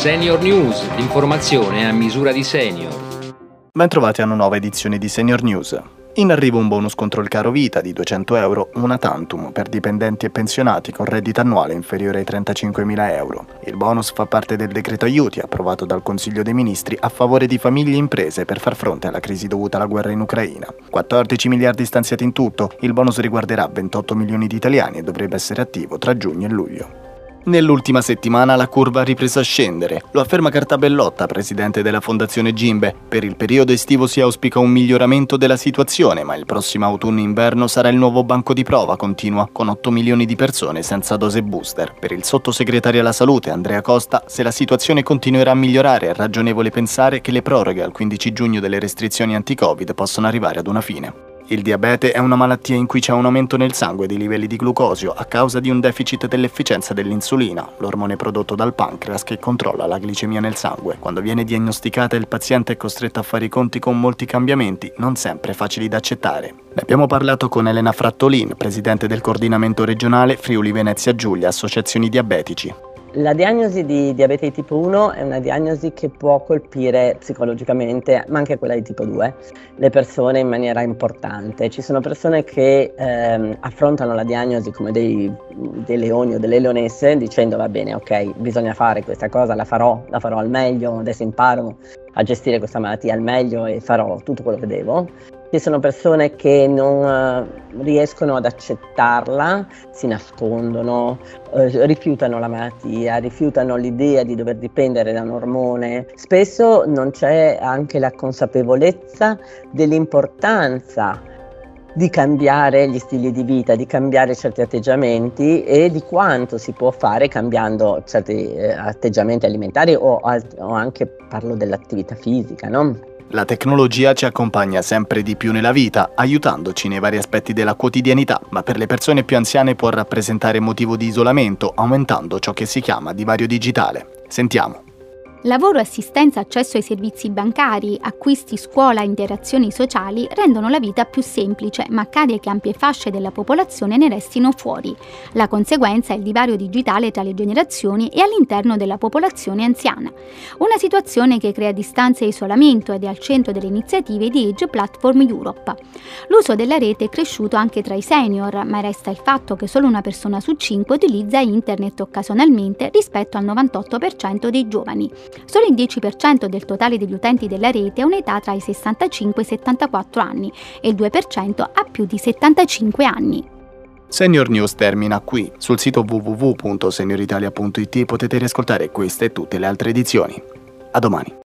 Senior News, l'informazione a misura di senior. Bentrovati a una nuova edizione di Senior News. In arrivo un bonus contro il caro vita di 200 euro, una tantum per dipendenti e pensionati con reddito annuale inferiore ai 35.000 euro. Il bonus fa parte del decreto aiuti approvato dal Consiglio dei Ministri a favore di famiglie e imprese per far fronte alla crisi dovuta alla guerra in Ucraina. 14 miliardi stanziati in tutto, il bonus riguarderà 28 milioni di italiani e dovrebbe essere attivo tra giugno e luglio. Nell'ultima settimana la curva ha ripreso a scendere, lo afferma Cartabellotta, presidente della Fondazione Gimbe. Per il periodo estivo si auspica un miglioramento della situazione, ma il prossimo autunno-inverno sarà il nuovo banco di prova continua, con 8 milioni di persone senza dose booster. Per il sottosegretario alla salute, Andrea Costa, se la situazione continuerà a migliorare è ragionevole pensare che le proroghe al 15 giugno delle restrizioni anti-Covid possono arrivare ad una fine. Il diabete è una malattia in cui c'è un aumento nel sangue dei livelli di glucosio a causa di un deficit dell'efficienza dell'insulina, l'ormone prodotto dal pancreas che controlla la glicemia nel sangue. Quando viene diagnosticata il paziente è costretto a fare i conti con molti cambiamenti, non sempre facili da accettare. Ne abbiamo parlato con Elena Frattolin, presidente del coordinamento regionale Friuli Venezia Giulia, Associazioni Diabetici. La diagnosi di diabete di tipo 1 è una diagnosi che può colpire psicologicamente, ma anche quella di tipo 2, le persone in maniera importante. Ci sono persone che ehm, affrontano la diagnosi come dei, dei, leoni o delle leonesse dicendo va bene, ok, bisogna fare questa cosa, la farò, la farò al meglio, adesso imparo a gestire questa malattia al meglio e farò tutto quello che devo. Ci sono persone che non uh, riescono ad accettarla, si nascondono, uh, rifiutano la malattia, rifiutano l'idea di dover dipendere da un ormone. Spesso non c'è anche la consapevolezza dell'importanza di cambiare gli stili di vita, di cambiare certi atteggiamenti e di quanto si può fare cambiando certi eh, atteggiamenti alimentari o, o, anche parlo dell'attività fisica, no? La tecnologia ci accompagna sempre di più nella vita, aiutandoci nei vari aspetti della quotidianità, ma per le persone più anziane può rappresentare motivo di isolamento, aumentando ciò che si chiama divario digitale. Sentiamo. Lavoro, assistenza, accesso ai servizi bancari, acquisti, scuola, interazioni sociali rendono la vita più semplice, ma accade che ampie fasce della popolazione ne restino fuori. La conseguenza è il divario digitale tra le generazioni e all'interno della popolazione anziana. Una situazione che crea distanze e isolamento ed è al centro delle iniziative di Age Platform Europe. L'uso della rete è cresciuto anche tra i senior, ma resta il fatto che solo una persona su cinque utilizza internet occasionalmente rispetto al 98% dei giovani. Solo il 10% del totale degli utenti della rete ha un'età tra i 65 e i 74 anni e il 2% ha più di 75 anni. Senior News termina qui. Sul sito www.senioritalia.it potete riascoltare queste e tutte le altre edizioni. A domani.